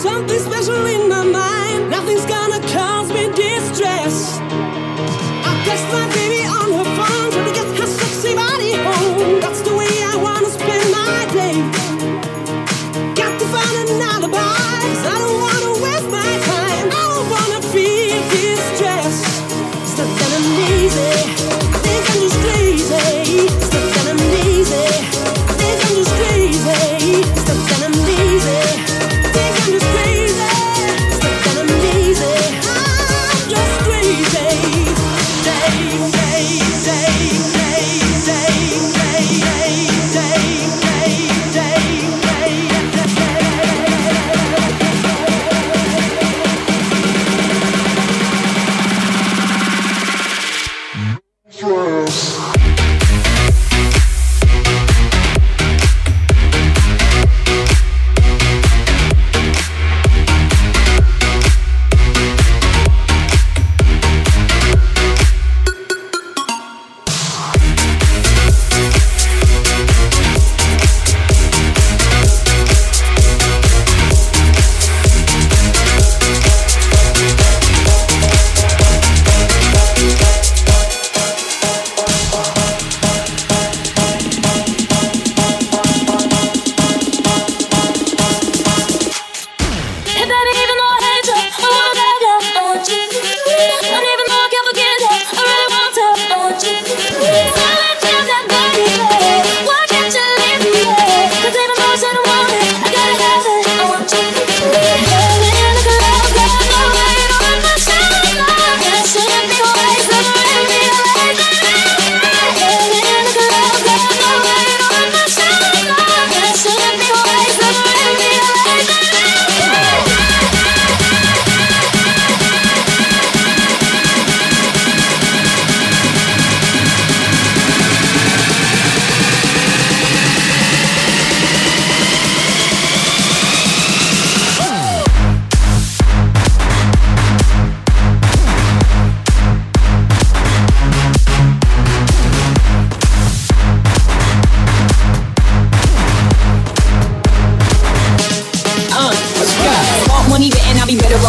something special in my mind. Nothing's gonna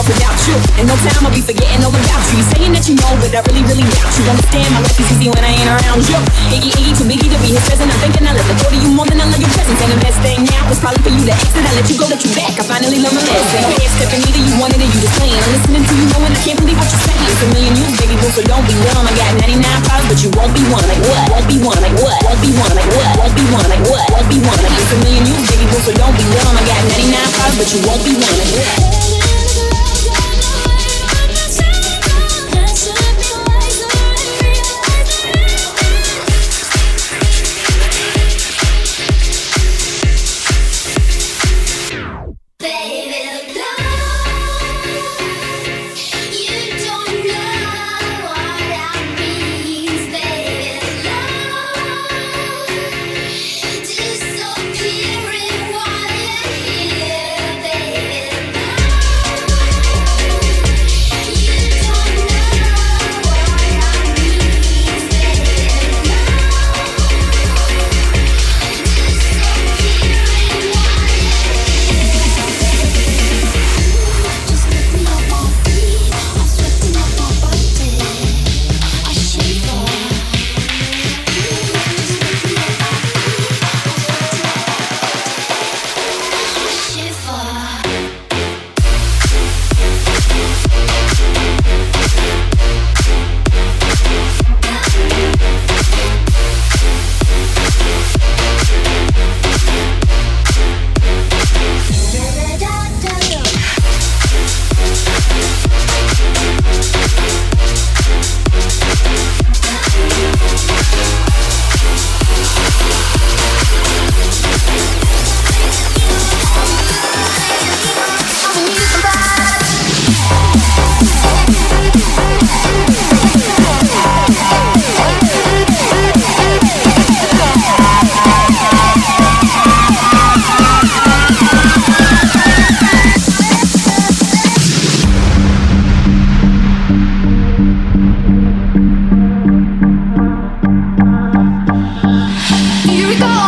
off without you. And no time I'll be forgetting all about you. you saying that you know, but I really, really doubt you. Understand my life is easy when I ain't around you. Iggy, Iggy, too biggy to be his present. I'm thinking I love the thought of you more than I love your presence. And the best thing now is probably for you to exit. I let you go, let you back. I finally learned my lesson. You're stepping either you wanted or you just playing. I'm listening to you knowing I can't believe what you're saying. It's a million years, baby, boo, so don't be dumb. I got 99 problems, but you won't be one. Like what? Won't be one. Like what? Won't be one. Like what? Won't be one. Like what? Won't be one. Like it's a million years, baby, boo, so don't be dumb. I got 99 problems, but you won't be one. Like what?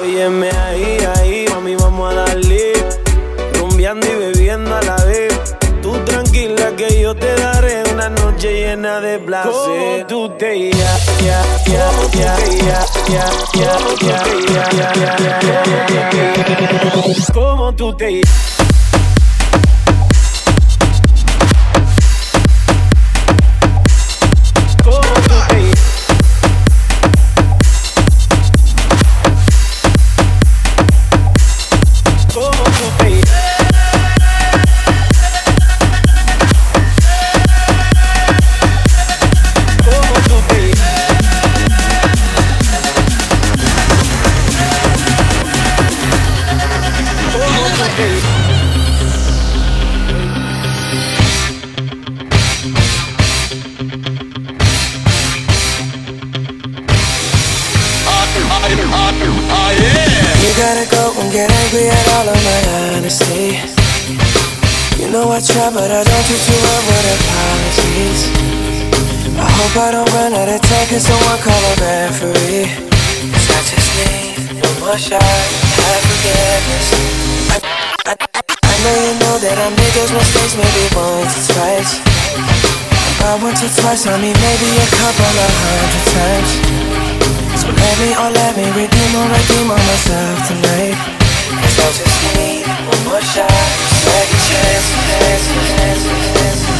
Óyeme ahí, ahí, mami, vamos a darle. Rumbeando y bebiendo a la vez. Tú tranquila que yo te daré una noche llena de placer. Como tú te ya, wish I had forgiveness. I, I, I know you know that I made those mistakes maybe once or twice. Not once or twice, I mean maybe a couple of hundred times. So let me, oh let me redeem or redeem on myself tonight. Cause I just need one more shot, second chance, chance, chance, chance, chance.